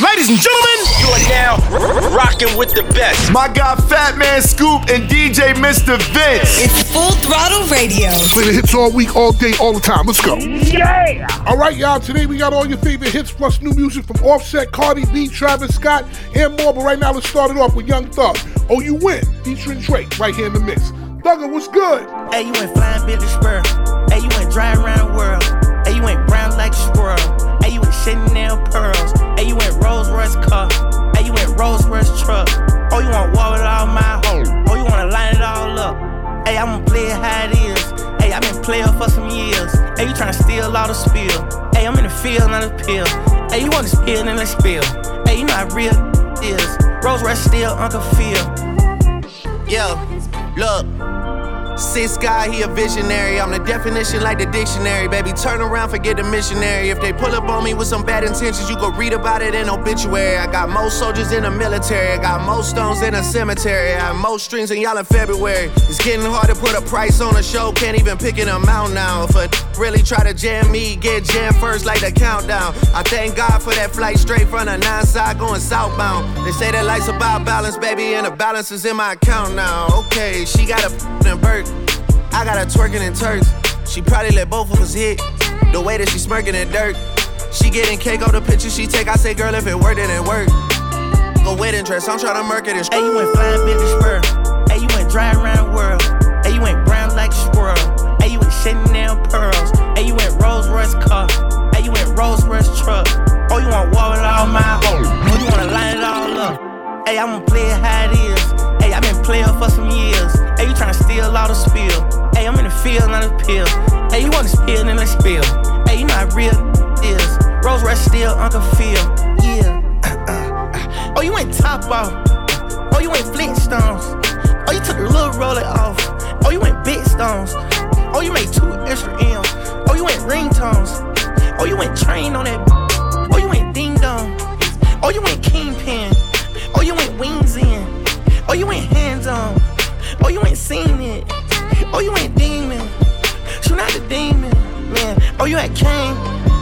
Ladies and gentlemen, you are now rocking with the best. My guy Fatman Scoop and DJ Mr. Vince. It's Full Throttle Radio. Play the hits all week, all day, all the time. Let's go. Yeah. All right, y'all. Today we got all your favorite hits plus new music from Offset, Cardi B, Travis Scott, and more. But right now, let's start it off with Young Thug. Oh, you win, featuring Drake, right here in the mix. Thugger, what's good? Hey, you went flying Billy Spur. Hey, you went driving around the world. Hey, you went brown like a squirrel. Chanel pearls. Hey, you went Rolls Royce car. Hey, you went Rolls Royce truck. Oh, you want war with all my hoes. Oh, you wanna line it all up. Hey, I'ma play it how it is. Hey, I've been playing for some years. Hey, you tryna steal all the spill. Hey, I'm in the field, not a pill. Hey, you want to spill, then let's spill. Hey, you know how real is. Rolls Royce still Uncle Phil. Yeah, look. Six God, he a visionary. I'm the definition like the dictionary. Baby, turn around, forget the missionary. If they pull up on me with some bad intentions, you go read about it in obituary. I got most soldiers in the military. I got most stones in a cemetery. I have most strings than y'all in February. It's getting hard to put a price on a show. Can't even pick an amount now. If a really try to jam me, get jammed first like the countdown. I thank God for that flight straight from the nine side going southbound. They say that life's about balance, baby, and the balance is in my account now. Okay, she got a f***ing Burke. I got her twerking in Turks. She probably let both of us hit. The way that she smirking in dirt. She getting cake on the picture she take. I say, girl, if it worked, it didn't work. Go wedding dress, I'm trying to murk it Hey, you went flying Billy Spur. Hey, you went dry around the world. Hey, you went brown like a squirrel. Hey, you went Chanel pearls. Hey, you went Rolls Royce car. Hey, you went Rolls Royce truck. Oh, you want war with all my hoes. Oh, you wanna line it all up. Hey, I'ma play it how it is. Hey, i been playing for some years. Hey, you tryna steal all the spill. Hey, I'm in the field, not a pill. Hey, you wanna spill, then let's spill. Hey, you know how real is. Rolls Royce still Uncle Phil. Yeah. oh, you went top off. Oh, you went Flintstones. Oh, you took the little roller off. Oh, you went big stones. Oh, you made two extra M's. Oh, you went ringtones. Oh, you went train on that. Oh, you went ding dong. Oh, you went kingpin. Oh, you went wings in. Oh, you went hands on. Oh, you ain't seen it. Oh, you ain't demon. Shoot not the demon, man. Oh, you had Kane,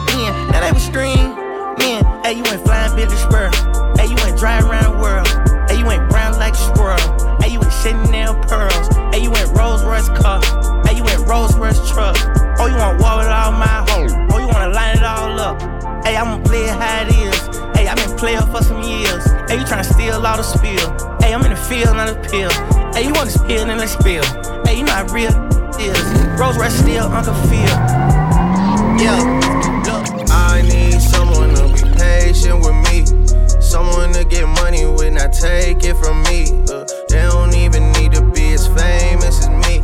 man. Now they was stream, man. Hey, you ain't flying Billy Spur. Hey, you ain't dry around the world. Hey, you ain't brown like a squirrel. Hey, you went Chanel pearls. Hey, you ain't Rolls Royce car. Hey, you went Rolls Royce truck. Oh, you want war with all my hoes. Oh, you wanna line it all up. Hey, I'ma play it how it is. I been playing for some years. Hey, you tryna steal all the spill. Hey, I'm in the field, not a pill. Hey, you wanna spill, then let's spill. Hey, you know how real is. Rolls Royce still Uncle Phil. Yeah, look, I need someone to be patient with me. Someone to get money with, not take it from me. Uh, they don't even need to be as famous as me.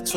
Other planets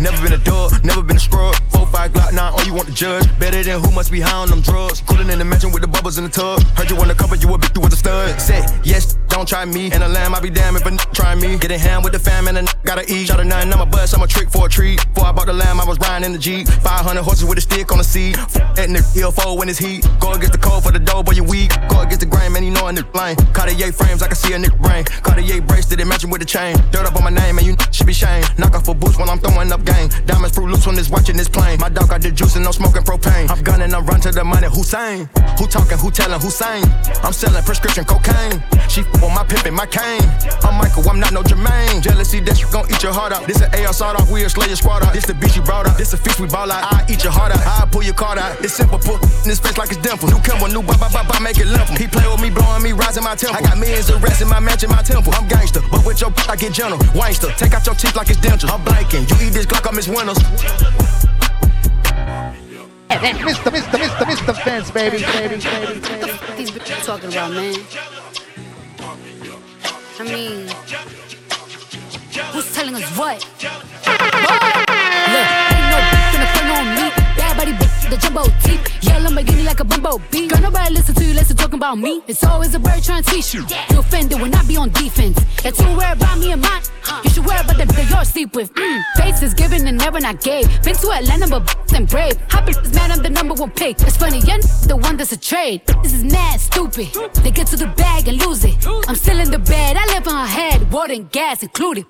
Never been a dog, never been a scrub. 4 5 Glock 9, all you want to judge. Better than who must be high on them drugs. Cooling in the mansion with the bubbles in the tub. Heard you wanna cover, you a big through with a stud. Say, yes, don't try me. And a lamb, I be damn if a n- try me. Get Getting ham with the fam and a n- gotta eat. Shot a nine, I'm a bust, I'm a trick for a treat. Before I bought the lamb, I was riding in the Jeep. 500 horses with a stick on the seat. That nigga, he'll fold when it's heat. Go against the cold for the dough, boy, you weak. Go against the grain, man, you know a nigga lame. Cartier frames, I can see a nigga brain. Cartier bracelet, it matching with the chain. Dirt up on my name, and you should be shamed. Knock off a boost when I'm throwing up game. Diamonds fruit loose when it's watching this plane. My dog got the juice and no smoking propane. I'm gunning, I'm run to the money. Hussein, who talking, who telling, saying? I'm selling prescription cocaine. She f on my pimpin', my cane. I'm Michael, I'm not no Jermaine. Jealousy, that you gon' eat your heart out. This an AR sawed off, we a slayer squad out. This the bitch you brought out. This a fish we ball out. I eat your heart out. I pull your card out. It's simple, put in his face like it's dimple. New Kimber, new bop, bop, bop, bop, make it limp. He play with me, blowing me, rising my temple. I got millions of rats in my mansion, my temple. I'm gangster, but with your I get gentle. Wangster, take out your teeth like it's dental. I'm blanking. You eat this Glock, I miss Winters. Mr. Mr. Mr. Mr. Vince, baby, baby, baby, baby. These bitches talking about, man. I mean, who's telling us what? Look, ain't no gonna on me. Bad body bitch, the jumbo teeth. Yeah, Lamborghini like a bumblebee. Girl, nobody listen to you, listen talking about me. It's always a bird trying to teach you. You offended when I be on defense. You're too worried about me and mine. You should worry about the that you're sleep with. Mm. is given and never not gave. Been to Atlanta, but and brave. Happy is mad, I'm the number one pick. It's funny, you're the one that's a trade. This is mad stupid. They get to the bag and lose it. I'm still in the bed, I live on her head, water and gas included.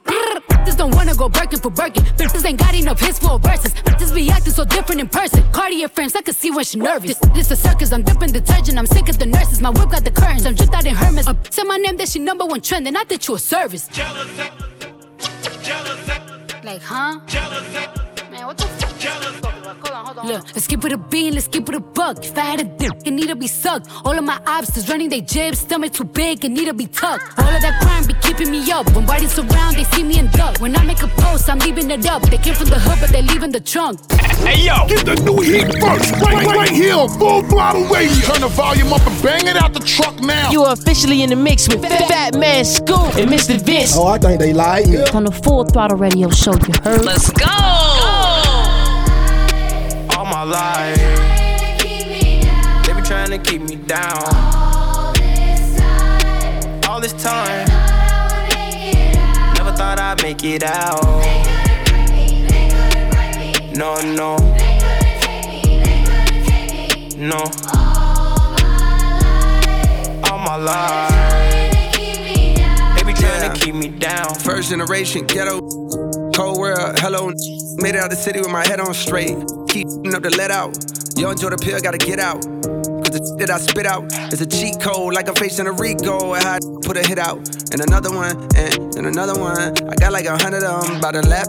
Just don't wanna go Birkin for Birkin. Bitches ain't got enough hits for verses. Bitches be acting so different in person. Cartier frames, I can see when she nervous. This, this a circus, I'm dipping detergent. I'm sick of the nurses. My whip got the curtains. I'm dripped out in Hermes. Up, say my name, that she number one trend, and I did you a service. Like, huh? Man, what the fuck? Hold on, hold on. Look, let's keep it a bean, let's keep it a buck. If I had a dick, it need to be sucked. All of my obstacles running they jibs, stomach too big, it need to be tucked. All of that crime be keeping me up. When bodies around, they see me and duck. When I make a post, I'm leaving it up. They came from the hood, but they leaving the trunk. Hey yo, Get the new heat first, right, right, right here on Full Throttle Radio. Turn the volume up and bang it out the truck now. You are officially in the mix with Fatman Scoop and Mr. Vince. Oh, I think they like me. on the Full Throttle Radio Show. You heard? Let's go! All life. They be trying to keep me down. All this time. Never thought I'd make it out. No, no. They couldn't take me, they couldn't take me. No. All my life. They be trying to keep me down. First generation ghetto, cold world, hello. Made it out the city with my head on straight. Keep up the let out. Yo, enjoy the pill, gotta get out. Cause the shit that I spit out is a cheat code, like I'm facing a Rico. I had put a hit out. And another one, and, and another one. I got like a hundred of them by the lap.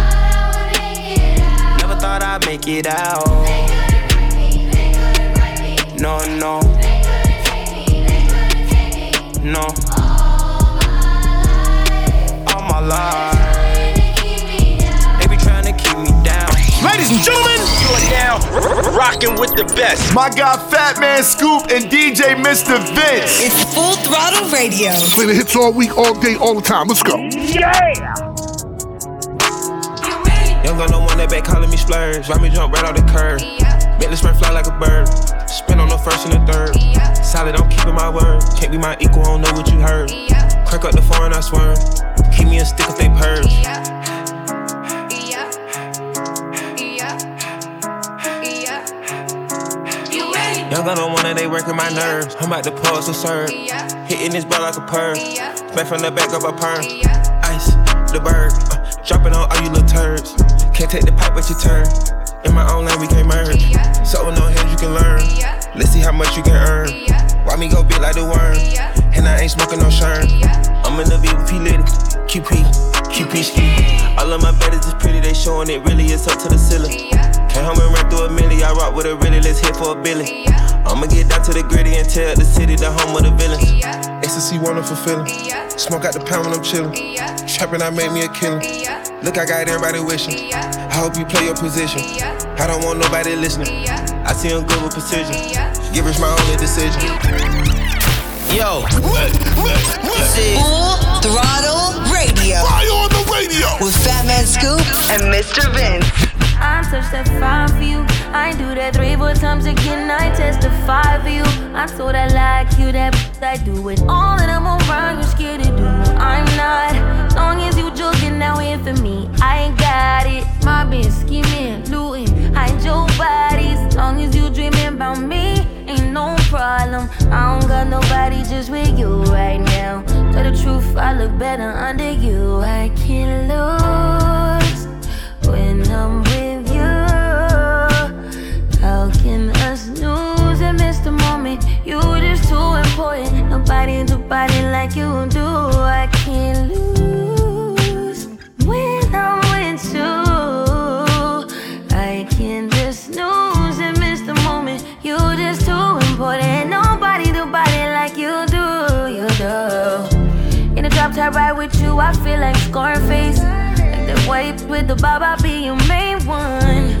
thought I'd make it out. No, no. No. All my life. They be trying to keep me down. Ladies and gentlemen, you are now r- rocking with the best. my guy Fatman Scoop and DJ Mr. Vince. It's Full Throttle Radio. Play the hits all week, all day, all the time. Let's go. Young gun, no one that back calling me splurge. Ride me jump right off the curb. Bentley spray fly like a bird. Spin on the first and the third. Solid, I'm keeping my word. Can't be my equal, I don't know what you heard. Crack up the foreign, I swear. Keep me a stick if they purge. Yeah. Young gun no one and they working my nerves. I'm about to pause and serve. Hitting this ball like a perm. Back from the back of a perm. Ice, the bird. Uh, dropping on all you little turds. Can't take the pipe, but you turn. In my own lane, we can't merge. So no hands you can learn. Let's see how much you can earn. Why me go big like the worm? And I ain't smoking no shern. I'm in the VIP lady. QP, QP ski. All of my baddies is pretty, they showing it really is up to the ceiling. Came home and ran through a milli, I rock with a really, let's hit for a billion. I'ma get down to the gritty and tell the city the home of the villains. Ecstasy wonderful feeling. Smoke out the pound when I'm chillin'. Trapping, I made me a killer. Look, I got everybody wishing. I hope you play your position. I don't want nobody listening. I see him good with precision. Give us my only decision. Yo. Full Throttle Radio. Fire on the radio. With Fatman Scoop and Mr. Vince. I touch that five for you. I do that three, four times again. I testify for you. I'm told I like you, that I do it. All that I'm around, You're scared to do. I'm not. Long as you joking now in for me, I ain't got it. Bitch scheming, looting, hide your bodies. Long as you dreaming about me, ain't no problem. I don't got nobody just with you right now. Tell the truth, I look better under you. I can't lose when I'm with you. How can us lose and miss the moment? You just too important. Nobody do body like you do. I'm with you. I can't just snooze and miss the moment. You just too important. Nobody do body like you do. You do. In the drop top ride with you, I feel like Scarface. Like that white with the I'll be your main one.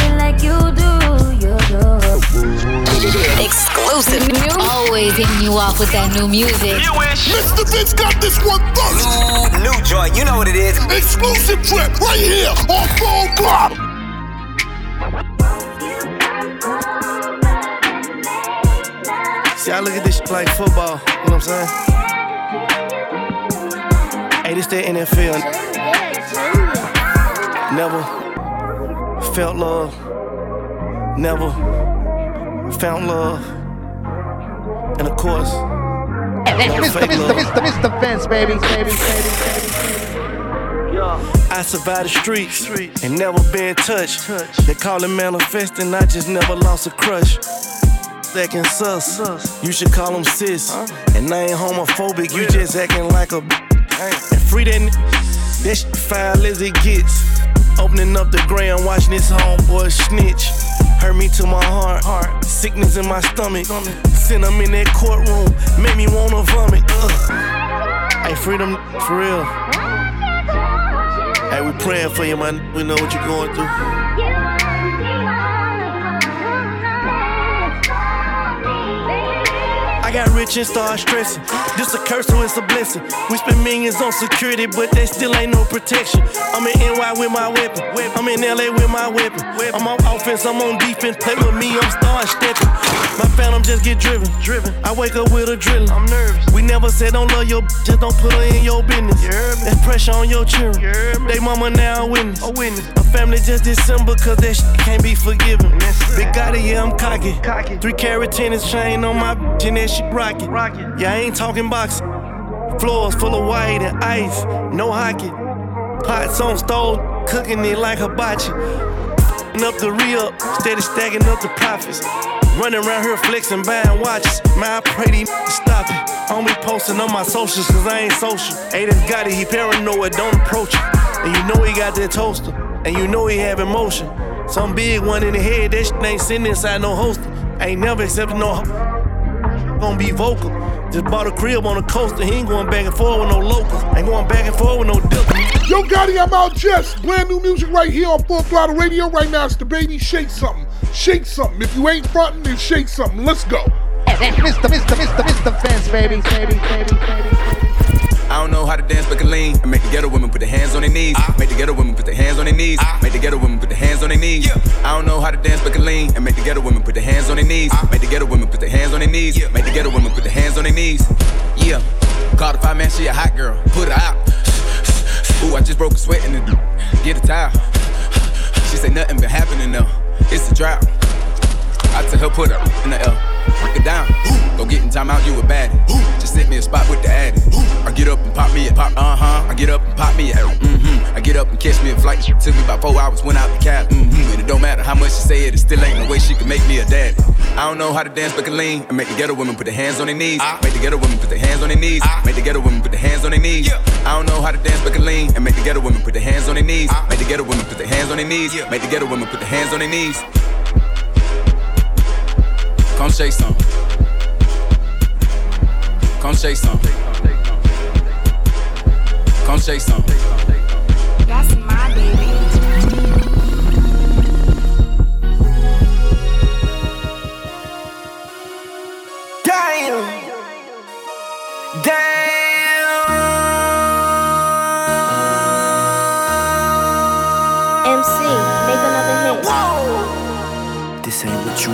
do. Exclusive. Always hitting you off with that new music. Mr. Vince got this one first. New, new joint, you know what it is. Exclusive trip right here on Full Throttle. See, I look at this shit like football, you know what I'm saying? Hey, this that NFL. Never felt love, never found love, and of course, Mr. Mr. Mr. Mr. Vince, baby, baby, baby. I survived the streets and never been touched. They call it manifesting, I just never lost a crush. Acting sus, you should call him sis. And I ain't homophobic, you just acting like a. b- And free that, n- that shit as it gets. Opening up the gram, watching this homeboy snitch. Hurt me to my heart, sickness in my stomach. Send him in that courtroom, made me wanna vomit. Ugh. Hey, freedom for real. Hey, we praying for you, man. We know what you're going through. I got rich and started stressing. This a curse or it's a blessing. We spend millions on security, but they still ain't no protection. I'm in NY with my weapon. I'm in LA with my weapon. I'm on offense, I'm on defense. Play with me, I'm start stepping. My phantom just get driven. Driven. I wake up with a drilling. I'm nervous. We never said don't love your b- just don't put her in your business. That pressure on your children. They mama now a witness. A witness. My family just December cause that shit can't be forgiven. Big Gotti, yeah, I'm cocky. Three carat tennis chain on my bitch and that shit rocket. Yeah, I ain't talking boxing. Floors full of white and ice, no hockey. Pots on stove, cooking it like hibachi. up the re-up, steady stacking up the profits. Running around here flexing, buying watches. Man, I pray these stop it. Homie posting on my socials, cause I ain't social. Ain't Aiden got it, he paranoid, don't approach it. And you know he got that toaster, and you know he have emotion. Some big one in the head, that shit ain't sitting inside no holster. Ain't never accepted no gonna be vocal. Just bought a crib on the coast, and he ain't going back and forth with no locals. Ain't going back and forth with no dip. Yo, Gotti, I'm out just. Brand new music right here on Full Throttle Radio. Right now, it's the baby. Shake something. Shake something. If you ain't frontin', then shake something. Let's go. Mr. Mr. Mr. Mr. Vince, baby, baby, baby, baby. I don't know how to dance, but can lean. And ah. make the ghetto women put their hands on their knees. Ah. Make the ghetto women put their hands on their knees. Make the ghetto women put their hands on their knees. I don't know how to dance, but can lean. And make the ghetto women put their hands on their knees. Ah. Make the ghetto women put their hands on their knees. Make the ghetto women put their hands on their knees. Yeah. Called a five man, she a hot girl. Put her out. Ooh, I just broke a sweat in the Get a towel. She say nothing been happening though. It's a drought. I tell her put her in the L. Break it down. Go get in time out, you a bad. Just sit me a spot with the addy. I get up and pop me a pop, uh huh. I get up and pop me a mm-hmm. I get up and catch me a flight. Took me about four hours, went out the cab, mm-hmm. And it don't matter how much she say it, it still ain't no way she can make me a daddy. I don't know how to dance, but can lean. And make the ghetto women put their hands on their knees. Make the ghetto women put their hands on their knees. Make the ghetto women put their hands on their knees. I don't know how to dance, but can lean. And make the ghetto women put their hands on their knees. Make the ghetto women put their hands on their knees. Make the ghetto women put their hands on their knees. Come shake some. Come shake some. Come shake some. That's my baby. Damn.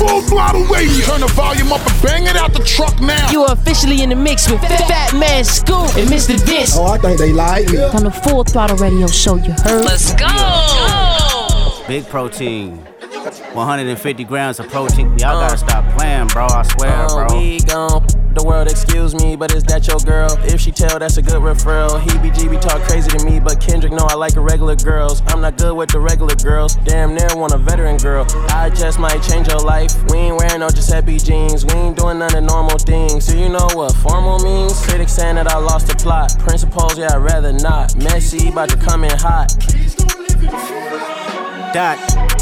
Full Throttle Radio. Turn the volume up and bang it out the truck now. You are officially in the mix with Fatman Scoop and Mr. Vince. Oh, I think they like me. On the Full Throttle Radio Show, you heard? Let's go. Big protein. 150 grams of protein. Y'all gotta stop playing, bro. I swear, Uh, bro. We gon' the world, excuse me, but is that your girl? If she tell, that's a good referral. He BGB talk crazy to me, but Kendrick know I like regular girls. I'm not good with the regular girls. Damn near want a veteran girl. I just might change your life. We ain't wearing no Giuseppe jeans. We ain't doing none of normal things. So you know what formal means? Critics saying that I lost the plot. Principles, yeah, I'd rather not. Messy, about to come in hot. Dot,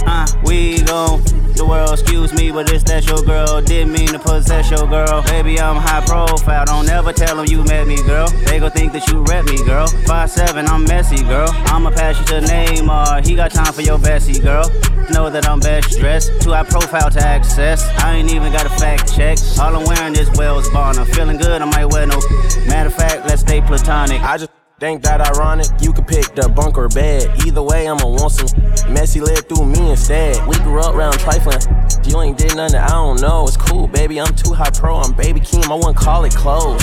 uh, we gon' the world, excuse me, but it's that your girl. Didn't mean to possess your girl. Baby, I'm high profile. Don't ever tell them you met me, girl. They gon' think that you rep me, girl. Five seven, I'm messy, girl. I'ma pass you to Neymar. He got time for your bestie, girl. Know that I'm best dressed. Too high profile to access. I ain't even got a fact check. All I'm wearing is Wales Bonner. Feeling good, I might wear no. Matter of fact, let's stay platonic. I just think that ironic. You could pick the bunk or bed. Either way, I'ma want some. Messy led through me instead. We grew up round trifling. You ain't did nothing I don't know. It's cool, baby. I'm too high pro. I'm baby Keem. I wouldn't call it close.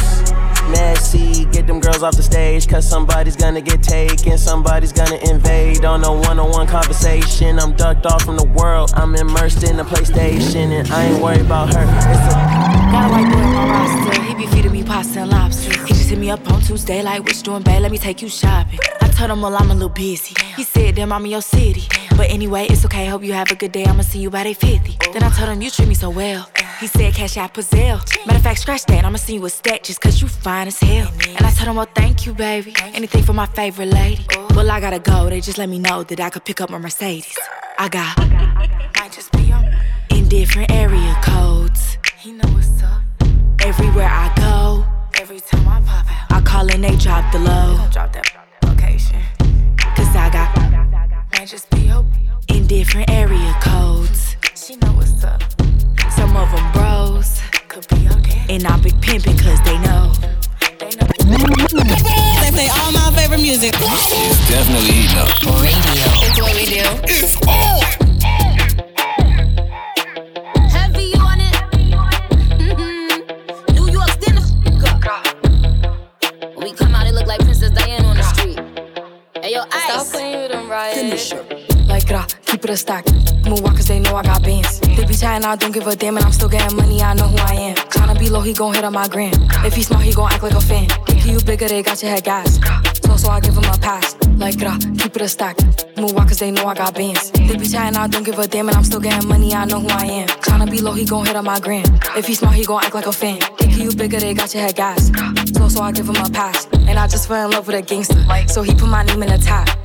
Messy, get them girls off the stage. Cause somebody's gonna get taken. Somebody's gonna invade on a one on one conversation. I'm ducked off from the world. I'm immersed in the PlayStation. And I ain't worried about her. It's a Got a white boy on my roster. He be feeding me pasta and lobster. Hit me up on Tuesday, like, what you doing, babe? Let me take you shopping. I told him, well, I'm a little busy. He said, damn, I'm in your city. But anyway, it's okay. Hope you have a good day. I'ma see you by day 50. Then I told him, you treat me so well. He said, cash out Pazelle. Matter of fact, scratch that. I'ma see you a stack just cause you fine as hell. And I told him, well, thank you, baby. Anything for my favorite lady. Well, I gotta go. They just let me know that I could pick up my Mercedes. I got just be in different area codes. He know what's up. Everywhere I go, every time I pop out, I call and they drop the low. Drop that location. Cause I got might just be open in different area codes. She know what's up. Some of them bros could be your dad. And I be pimpin' cause they know. They play all my favorite music. It's definitely heating up. Radio. It's what we do. It's on. Yo, ice. Stop playing with them, right? Like gra, keep it a stack. Move walk cause they know I got bands. They be chatting, I don't give a damn, and I'm still getting money, I know who I am. Tryna be low, he gon' hit on my gram. If he smart, he gon' act like a fan. Think you bigger, they got your head gas. So, I give him a pass. Like gra, keep it a stack. Move cause they know I got bands. They be chatting, I don't give a damn, and I'm still getting money, I know who I am. Tryna be low, he gon' hit on my gram. If he smart, he gon' act like a fan. Think you bigger, they got your head gas. So, so I give him a pass. And I just fell in love with a gangster. So he put my name in the top.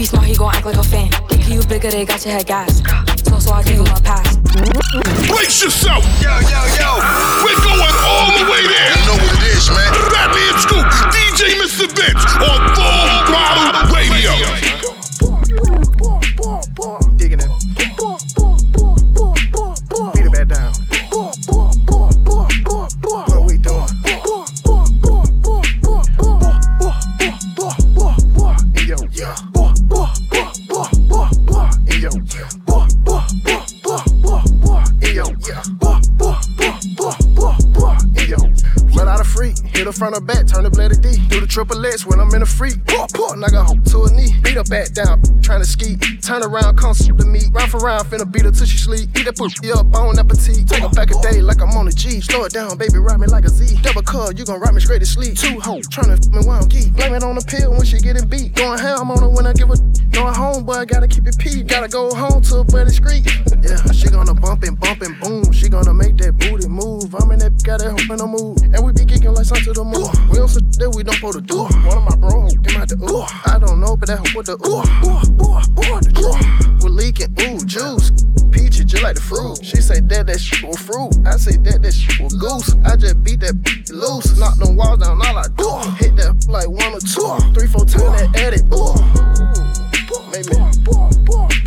he smart, he gon' act like a fan. Think you bigger, they got your head gas. So, so I give him a pass. Brace yourself. Yo, yo, yo. We're going all the way there. You know what it is, man. Fatman Scoop, DJ Mr. Vince on Full Throttle front or back, turn the blade D. Do the triple X when I'm in a freak. Poor, poor, knock hoe to a knee. Beat her back down, trying to ski. Turn around, come the meat. Round for round, finna beat her till she sleep. Eat that pussy up, on appetite. Take her back a day like I'm on a G. Slow it down, baby, ride me like a Z. Double cut, you gon' ride me straight to sleep. Two hoes, tryna f me while I'm geek. Blame it on the pill when she getting beat. Going ham on her when I give her. Going home, boy, gotta keep it peed. Gotta go home to a buddy street. Yeah, she gonna bump and bump and boom. She gonna make that booty move. I'm in that, got that hoe in the mood. And we be kicking like something to moon. We don't sit that we don't supposed to do. One of my bro, came out the ooh. I don't know, but that hoe with the ooh. The. We're leaking, ooh, juice. Peachy, just like the fruit. She say that that shit was fruit. I say that that shit was goose. I just beat that loose. Knock them walls down, all I do. Hit that like one or two. Three, that edit. Ooh. Make me.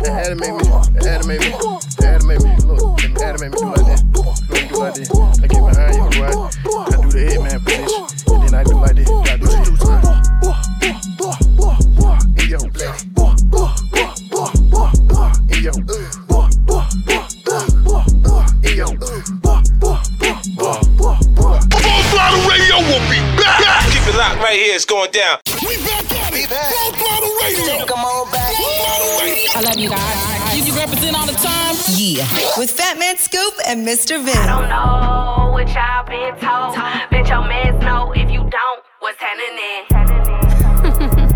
That animate me. That animate me. That animate me. Look, that animate me do like that. Look, do like this. I get behind you, right? I do the headman position. And then I do like this. I do the two times. In your black. In your. Uh. In your. Uh. Full Throttle Radio will be back. Keep it locked right here, it's going down. We back at it. Full Throttle Radio. Come on back. I love you guys. You, you represent all the time? Yeah. With Fatman Scoop and Mr. Vin. I don't know what y'all been told. Bet your mans know if you don't, what's happening.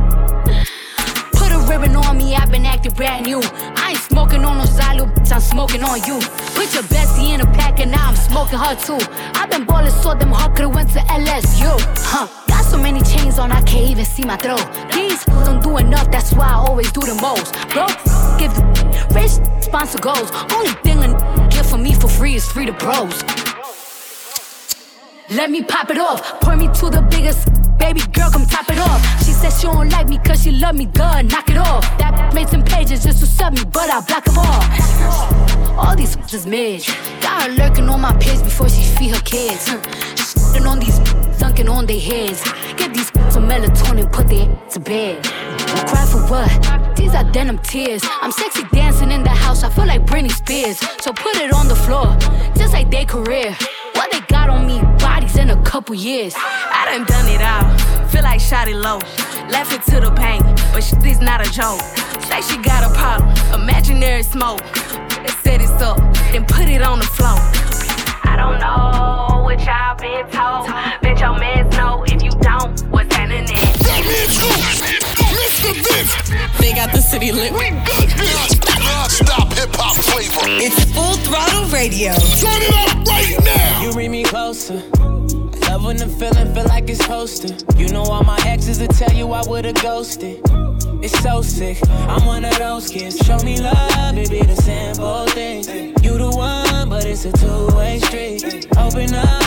Put a ribbon on me, I've been acting brand new. I ain't smoking on no Zalo, bitch, I'm smoking on you. Put your Bessie in a pack and now I'm smoking her too. I've been ballin' so them hard could've went to LSU. Huh, got so many chains on, I can't even see my throat. These don't do enough, that's why I always do the most. Bro, give the rich sponsor goals. Only thing a get from me for free is free to bros. Let me pop it off, point me to the biggest. Baby girl, come top it off. She said she don't like me cause she love me, duh, knock it off. That made some pages just to sub me, but I block them all. All these is mid. Got her lurking on my page before she feed her kids. Just shitting on these dunking on their heads. Get these some melatonin, put their to bed. Cry for what? These are denim tears. I'm sexy dancing in the house, I feel like Britney Spears. So put it on the floor, just like their career. What they got on me, bodies in a couple years. I done done it all. Feel like shot it low. Left it to the pain, but this not a joke. Say she got a problem, imaginary smoke. Set it up, then put it on the floor. I don't know what y'all been told. Bet your mans know if you don't, what's happening. Mr. Vince. They got the city lit. We good here. Non-stop hip hop flavor. It's full throttle radio. Turn it up right now. You read me closer. Love when the feeling feel like it's hosted. You know all my exes will tell you I would've ghosted. It's so sick. I'm one of those kids. Show me love, it be the simple things. You the one, but it's a two-way street. Open up,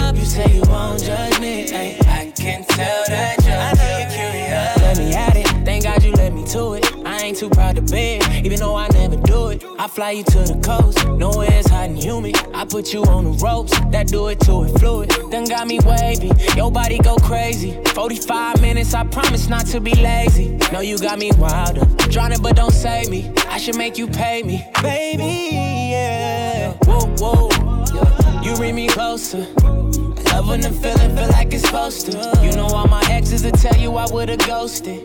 fly you to the coast, nowhere it's hot and humid. I put you on the ropes, that do it to it fluid. Then got me wavy, your body go crazy. 45 minutes, I promise not to be lazy. No, you got me wilder, drowning but don't save me. I should make you pay me, baby. Yeah, whoa, whoa. You read me closer. Love when the feeling feel like it's supposed to. You know all my exes will tell you I would've ghosted.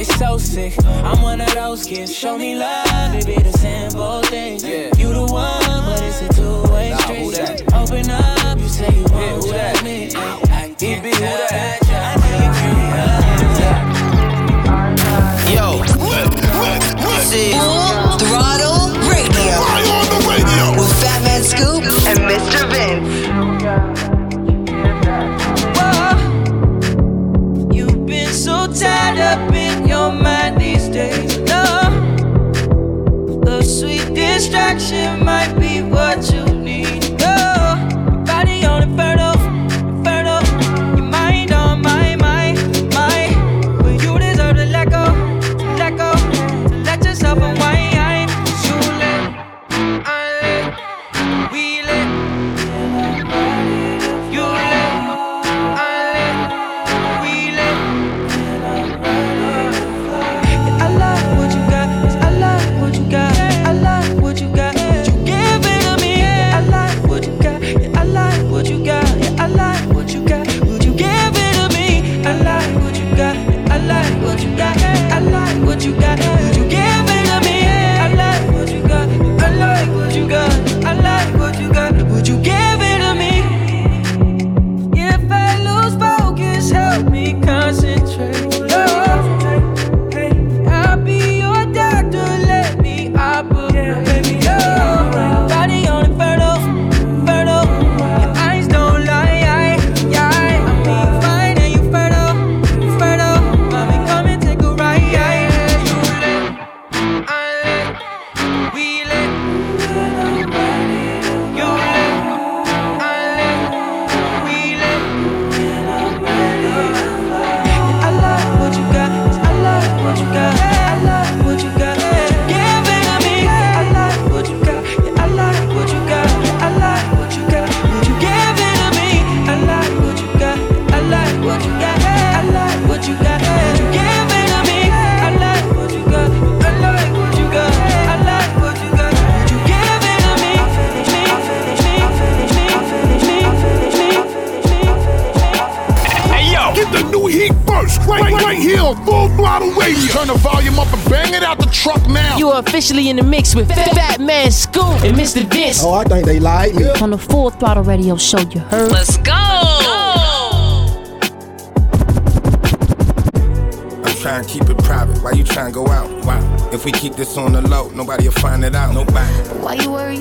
It's so sick. I'm one of those kids. Show me love, it be the simple things. You the one, but it's a two-way Nah, street. Open up, you say you Yeah, won't who that? judge me. I can't be, who tell that? Yo, this is throttle distraction might be what you the volume up and bang it out the truck now. You are officially in the mix with Fatman Scoop and Mr. Vince. Oh, I think they like me. On the Full Throttle Radio show, you heard. Let's go. I'm trying to keep it private. Why you trying to go out? Why? If we keep this on the low, nobody will find it out. Nobody. Why you worry?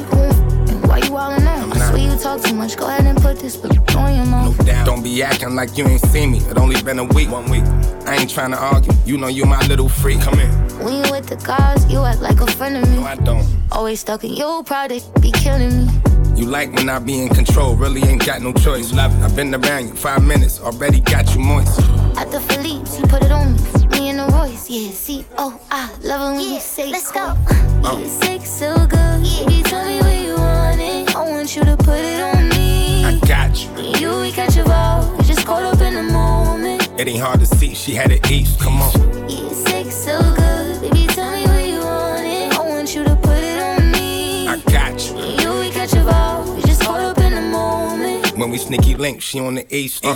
Why you wildin' out? I swear you talk too much. Go ahead and put this book on your mouth. No doubt. Don't be acting like you ain't seen me. It only been a week. One week. I ain't trying to argue. You know you my little freak. Come in. When you with the guys, you act like a friend of me. No, I don't. Always stuck in your pride, they be killing me. You like when I be in control, really ain't got no choice. Love it. I've been around you five minutes, already got you moist. At the Phillips, you put it on me. Me and the Royce, yeah. See, oh, I love it when you say, let's go. Uh. You sex so good. Yeah. Baby, tell me where you want it. I want you to put it on me. I got you. Me you, we catch a vibe. We just caught up in the moment. It ain't hard to see, she had it east. Come on. Yeah, sex so good. When we sneaky link, she on the east. Uh.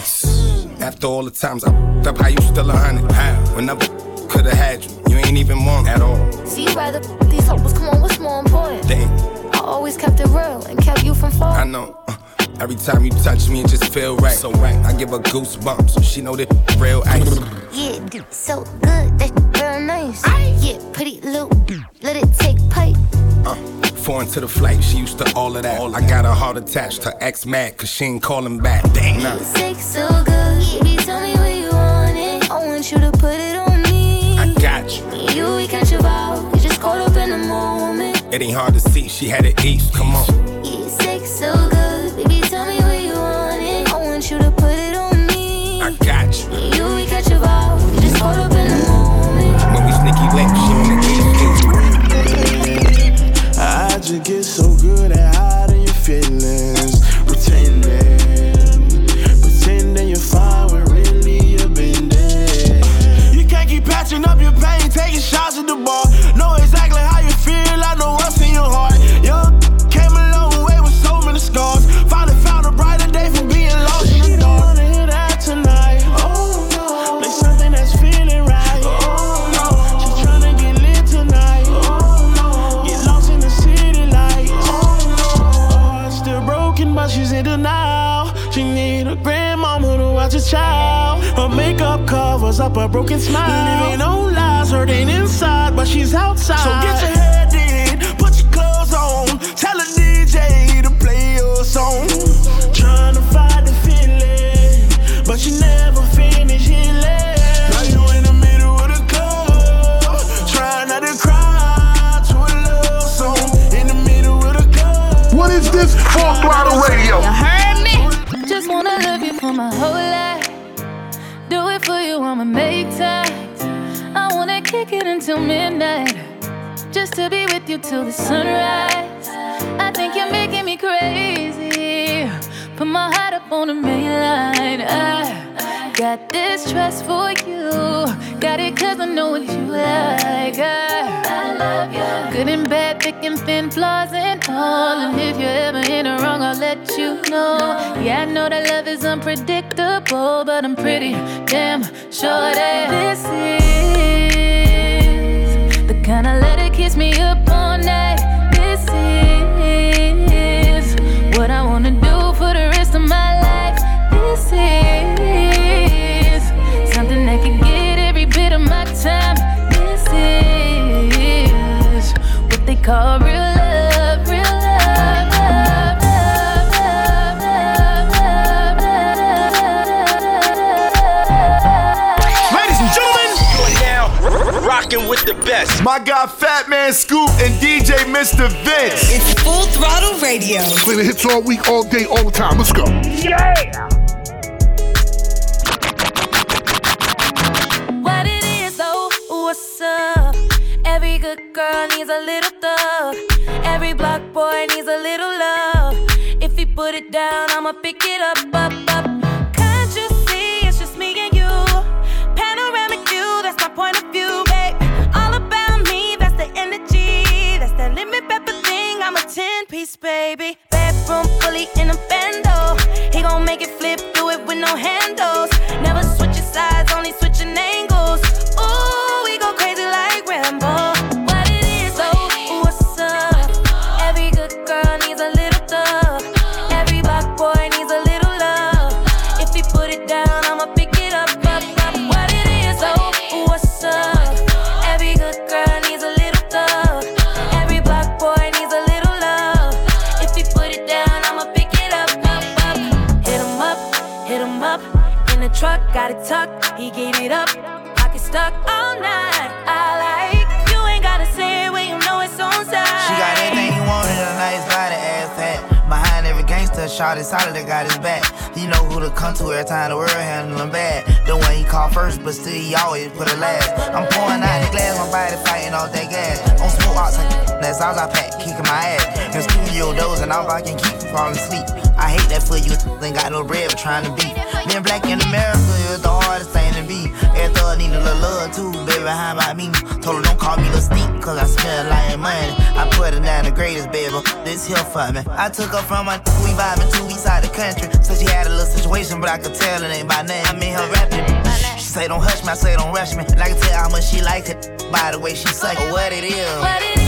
After all the times I f***ed up, how you still a hundred? How? Whenever could've had you, you ain't even want at all. See, you rather these hoes. Come on, what's more important? Damn, I always kept it real and kept you from falling. I know. Uh, every time you touch me, it just feel right. So right, I give her goosebumps, so she know that real ice. Yeah, d- so good, that real nice. Yeah, pretty little, let it take pipe. Uh, foreign to the flight, she used to all of that. I got her heart attached, her ex mad, cause she ain't calling back. Damn, nah. Sex so good, baby, tell me where you want it. I want you to put it on me. I got you. You, we catch a vibe. We just caught up in the moment. It ain't hard to see, she had it east. Come on. Up a broken smile. Living on lies, hurting inside, but she's outside. So get your head in, put your clothes on. Tell a DJ to play your song. Trying to find the feeling, but you never finish healing. Now you in the middle of until midnight. Just to be with you till the sunrise. I think you're making me crazy. Put my heart up on the main line. I got this trust for you. Got it cause I know what you like. I, love you. Good and bad, thick and thin, flaws and all. And if you're ever in the wrong, I'll let you know. Yeah, I know that love is unpredictable, but I'm pretty damn sure that this is This is what I wanna do for the rest of my life. This is something that can get every bit of my time. This is what they call with. My guy Fatman Scoop and DJ Mr. Vince. It's Full Throttle Radio. Play the hits all week, all day, all the time. Let's go. Yeah. What it is, oh, what's up? Every good girl needs a little thug. Every block boy needs a little love. If he put it down, I'ma pick it up, up, up. That for you, ain't got no bread for trying to be. Being black in America is the hardest thing to be. Every thug need a little love too, baby, how about me? Told her don't call me the stink, cause I smell like money. I put her down the greatest, baby, this here for me. I took her from my we vibing to east side the country. So she had a little situation, but I could tell it ain't by name. I made her rapping. She say don't hush me, I say don't rush me. And I can tell how much she like it by the way she suck. What it is. What it is,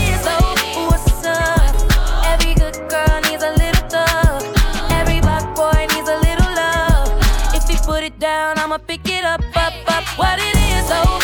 it up, up, up. What it is, oh,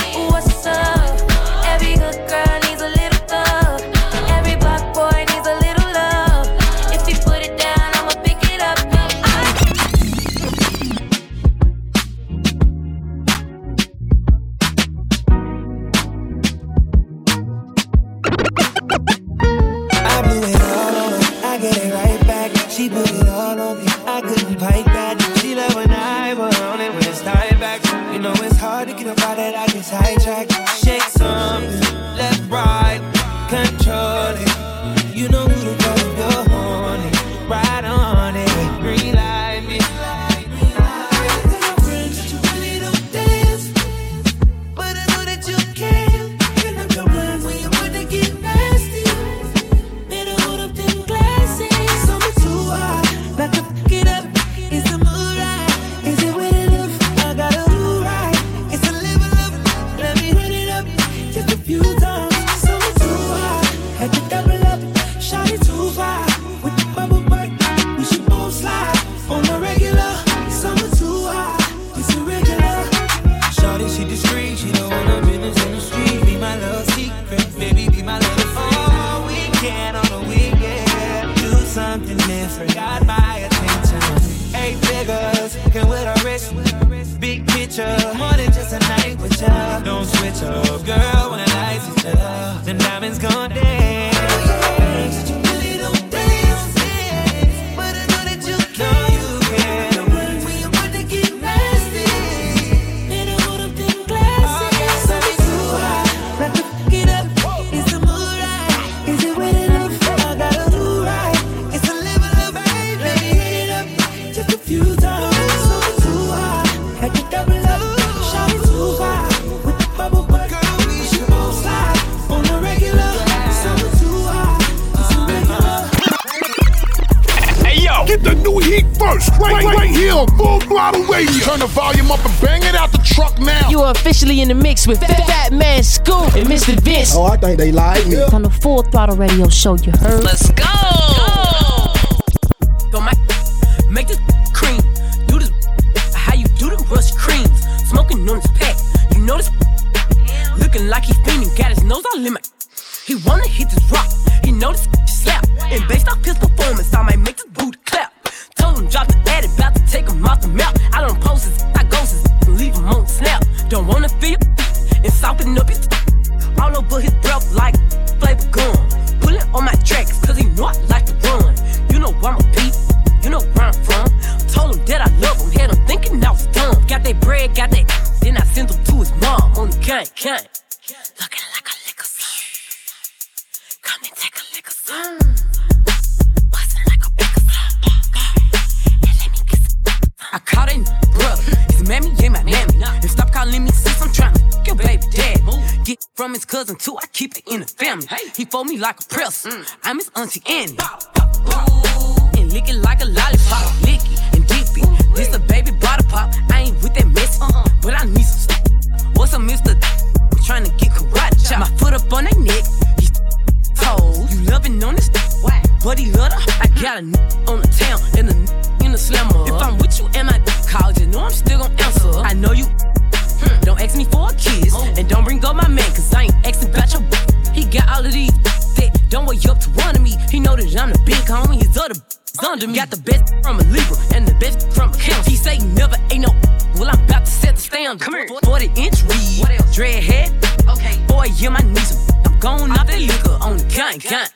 something different. Got my attention. Eight figures, can with a wrist. Big picture, more than just a night with ya. Don't switch up, girl, when the lights is up. The diamonds gon' dance. First, right, right, right here on Full Throttle Radio. Turn the volume up and bang it out the truck now. You are officially in the mix with Fat, Fatman Scoop and Mr. Vince. Oh, I think they like me. On the Full Throttle Radio Show, you heard? Let's go. Go mom on the gang, gang. Looking like a liquor slum. Come and take a liquor slum. Bustin' like a bigger slum. And let me kiss I caught him, bruh. His mammy ain't my mammy. And stop calling me sis, I'm trying to your baby dad. Get from his cousin too, I keep it in the family. He fold me like a press. Mm. I'm his auntie Annie. And lick it like a lollipop. Licky and dippy. This a baby bottle pop. I ain't with that mess, uh-uh. but I need some stuff. What's a Mr. chop. My foot up on that neck. He told you loving on this but he love. I got a n- on the town and a n- in the slammer. If I'm with you and I college, you know I'm still gon' answer. I know you. hmm, Don't ask me for a kiss and don't bring up my man, cause I ain't asking about your. He got all of these that don't wake up to one of me. He know that I'm the big homie, his other under me. Got the best from a Libra and the best from a Count. He say never ain't no. Well, I'm about to set the standard. Come here. 40 inch weed. What else? Dread head. Okay. Boy, yeah, my knees. I'm going out that liquor on the gang, gang.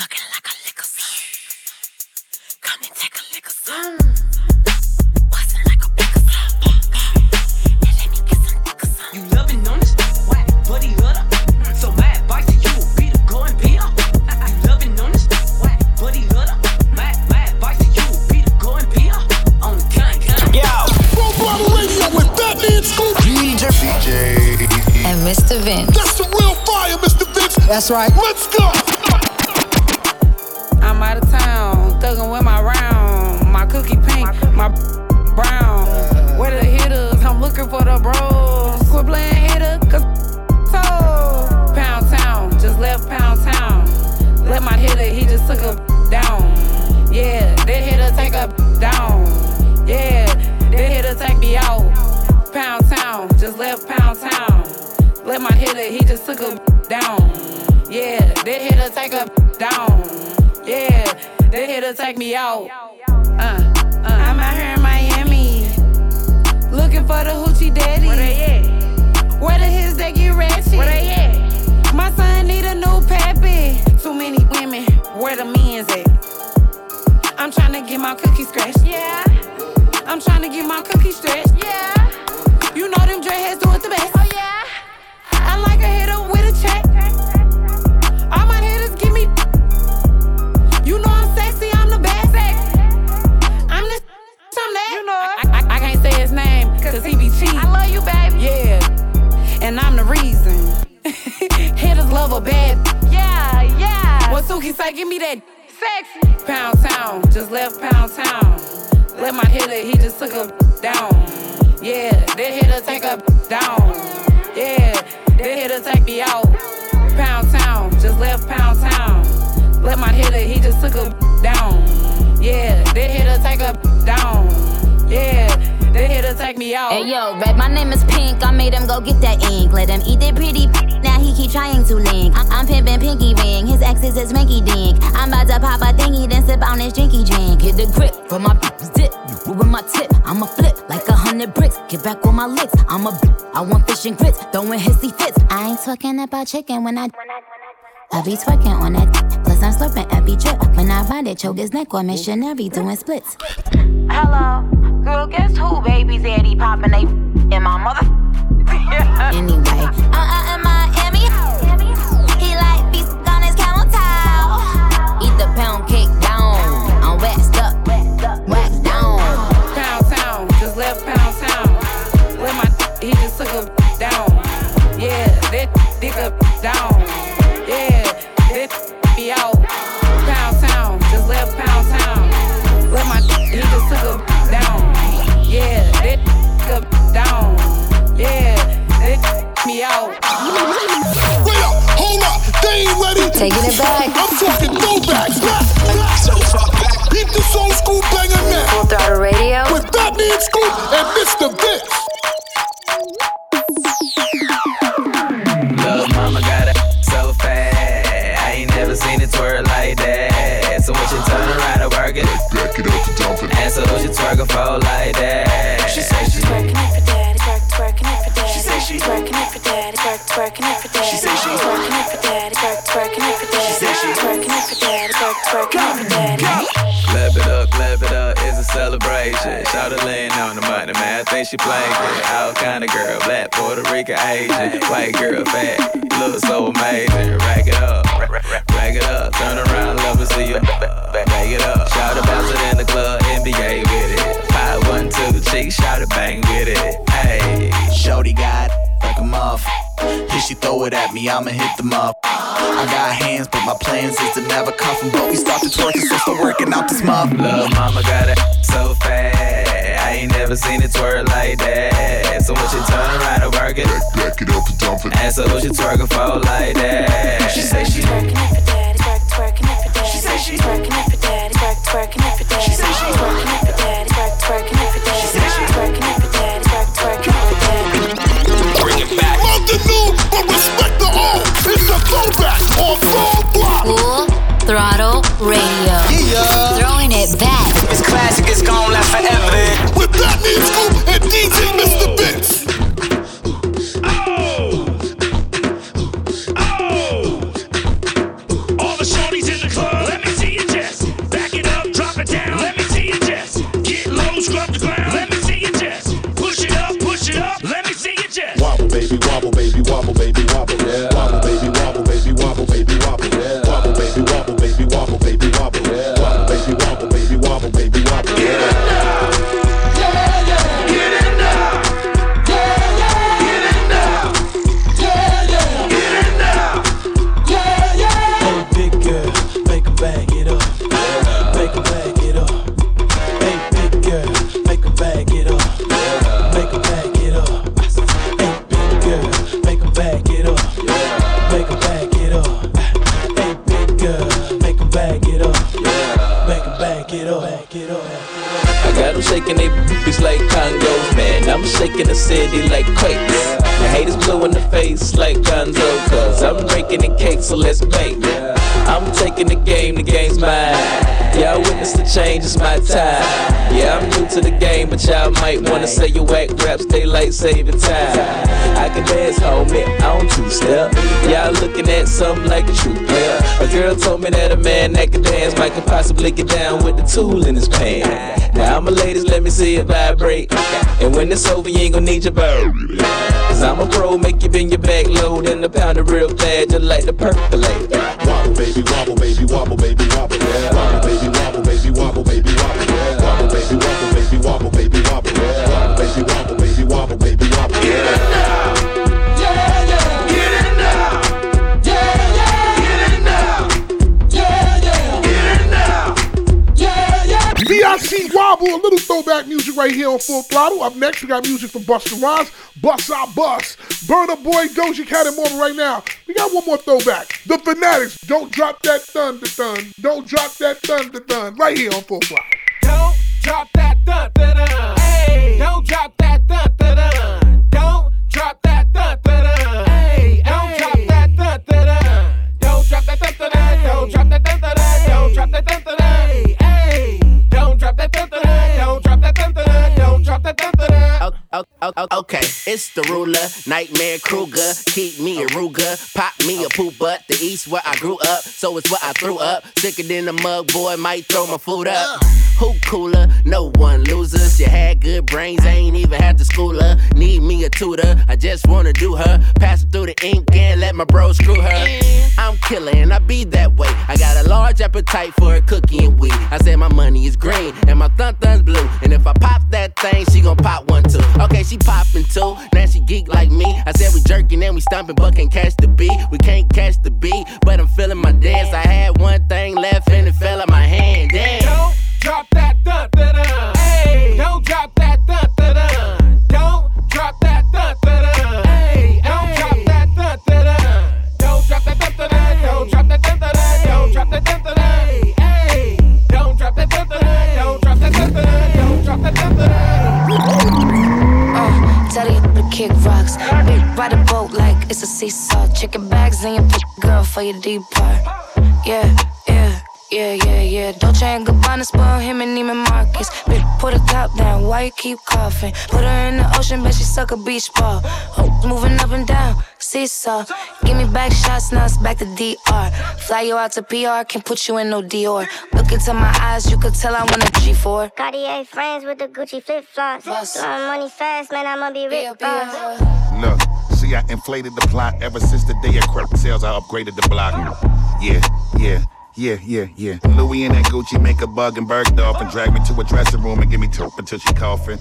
Looking like a liquor. Come and take a You Mr. Vince. That's the real fire, Mr. Vince. That's right. Let's go. Hitter out. Uh, uh. I'm out here in Miami, looking for the hoochie daddy. Where they at? Where the his that get ratchet? Where they at? My son need a new pappy. Too many women, where the men's at? I'm trying to get my cookie scratched. Yeah. I'm trying to get my cookie stretched. Yeah. Yeah. said, give me that sexy. Pound town, just left pound town. Let my hitter, he just took a down. Yeah, that hitter take a down. Yeah, that hitter take me out. Pound town, just left pound town. Let my hitter, he just took a down. Yeah, that hitter take a down. Yeah, that hitter take me out. Hey yo, Red, my name is Pink. I made him go get that ink. Let him eat it pretty. Pretty. Now he keep trying to link. I- I'm pimping Pinky Ring. His ex is his Minky Dink. I'm about to pop a thingy, then sip on his drinky drink. Get the grip from my dip. With my tip, I'ma flip like a hundred bricks. Get back on my licks. I'm a. I want fish and grits. Throwing hissy fits. I ain't talking about chicken when I. I I be twerking on that. Plus I'm slurping every drip. When I ride it, choke his neck or missionary doing splits. Hello, girl, guess who baby's daddy popping they in my mother? Anyway, uh uh in Miami. Taking it back. I'm talking throwbacks. Back. Beat the soul school banger now. Full throttle radio. With Fatman Scoop and Mr. Vince. Love mama got it so fast. I ain't never seen it twerk like that. So what you turn around and work it? Back it up to dump it. And so what you twerk it for like that? She said she's working it for daddy, twerk, twerking it for daddy. She said she's working it for daddy, twerk, she playing good. All kind of girl, black, Puerto Rican, Asian, white girl, fat, look so amazing. Rack it up, rack it up, turn around, love to see you. Back it up, shout bounce it in the club, NBA with it. Five one two, chick, shout it, bang with it. Hey, Shorty got like a muff. Here she throw it at me, I'ma hit them up. I got hands, but my plans is to never cuff 'em. But we start to twerking, so start working out this muff. Lil' mama got it so fast. I ain't never seen it twerk like that. So what you turn around and work it? Back it up and dump it. And so what you twerking for like that? She say she's working it for daddy, twerk, twerking it for daddy. She say she's working it for daddy, twerk, twerking it for daddy. She say she's working it for daddy, twerk, twerking it for daddy. She say she's working it for daddy, twerk, twerking it for daddy. Bring it back. Love the new, but respect the old. It's the throwback on full block. Full throttle radio. Yeah. Throwing it back. It's classic, it's gonna last forever. With Fatman Scoop and DJ but y'all might wanna say you whack raps, daylight saving time. I can dance, homie, I don't two step. Y'all looking at something like a true player. A girl told me that a man that can dance might could possibly get down with the tool in his pants. Now, my ladies, let me see it vibrate. And when it's over, you ain't gonna need your bird. Cause I'm a pro, make you bend your back low, then the pound it real fast, just like the percolate. Wobble, baby, wobble, baby, wobble, baby, wobble. Wobble, baby, wobble, right here on Full Throttle. Up next, we got music from Busta Rhymes, Bust Our Bus, Burna Boy, Doja Cat, and more right now. We got one more throwback. The Finatticz, Don't Drop That Thunder Thun. Don't Drop That Thunder Thun. Right here on Full Throttle. Don't drop that dun dun. Hey, don't drop that dun dun it's the ruler, Nightmare Kruger. Keep me a Ruger, pop me a poop butt. The east where I grew up, so it's what I threw up. Sicker than a mug boy, might throw my food up. Who cooler? No one losers. You had good brains, ain't even had to school her. Need me a tutor, I just wanna do her. Pass it through the ink and let my bro screw her. I'm killer and I be that way. I got a large appetite for a cookie and weed. I said my money is green and my thun thun's blue. And if I pop that thing, she gon' pop one too. Okay, she poppin' too. Now she geek like me. I said we jerking and we stomping, but can't catch the beat. We can't catch the beat, but I'm feeling my dance. I had one thing left and it fell out my hand. Damn. Don't drop that dun dun dun. Hey, don't drop your deep. Yeah, yeah. Yeah, yeah, yeah. Dolce and Gabbana spoil him and Neiman Marcus. Bitch, put her top down. Why you keep coughing? Put her in the ocean, bet she suck a beach ball. Oh, moving up and down, seesaw. Give me back shots, now it's back to DR. Fly you out to PR, can't put you in no Dior. Look into my eyes, you could tell I want a G4. Cartier friends with the Gucci flip flops. Blowing money fast, man, I'ma be rich, boss. Uh. Look, see, I inflated the plot ever since the day of crap sales. I upgraded the block. Yeah, yeah. Yeah, yeah, yeah. Louis and that Gucci make a bug and Bergdorf and drag me to a dressing room and give me two until she coughing.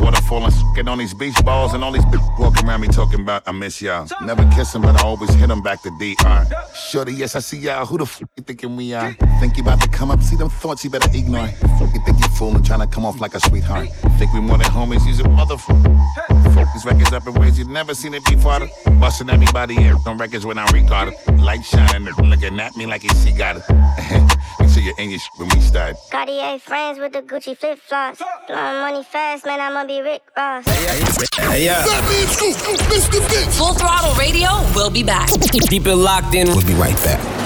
Water falling, get on these beach balls and all these bitches walking around me talking about I miss y'all. Never kiss 'em, but I always hit 'em back to DR. Shorty, yes, I see y'all. Who the f you thinking we are? Think you about to come up? See them thoughts you better ignore. You think you fooling, trying to come off like a sweetheart. Think we more than homies, use a motherfucker. Fuck these records up in ways you've never seen it before. Busting everybody here on records when I record it. Light shining, looking at me like he see got it. Make sure you're your shit when we start. Cartier frames with the Gucci flip flops. Blowing money fast, man, I'ma be Rick Ross. Hey, yeah. Full Throttle Radio we'll be back. Keep it locked in. We'll be right back.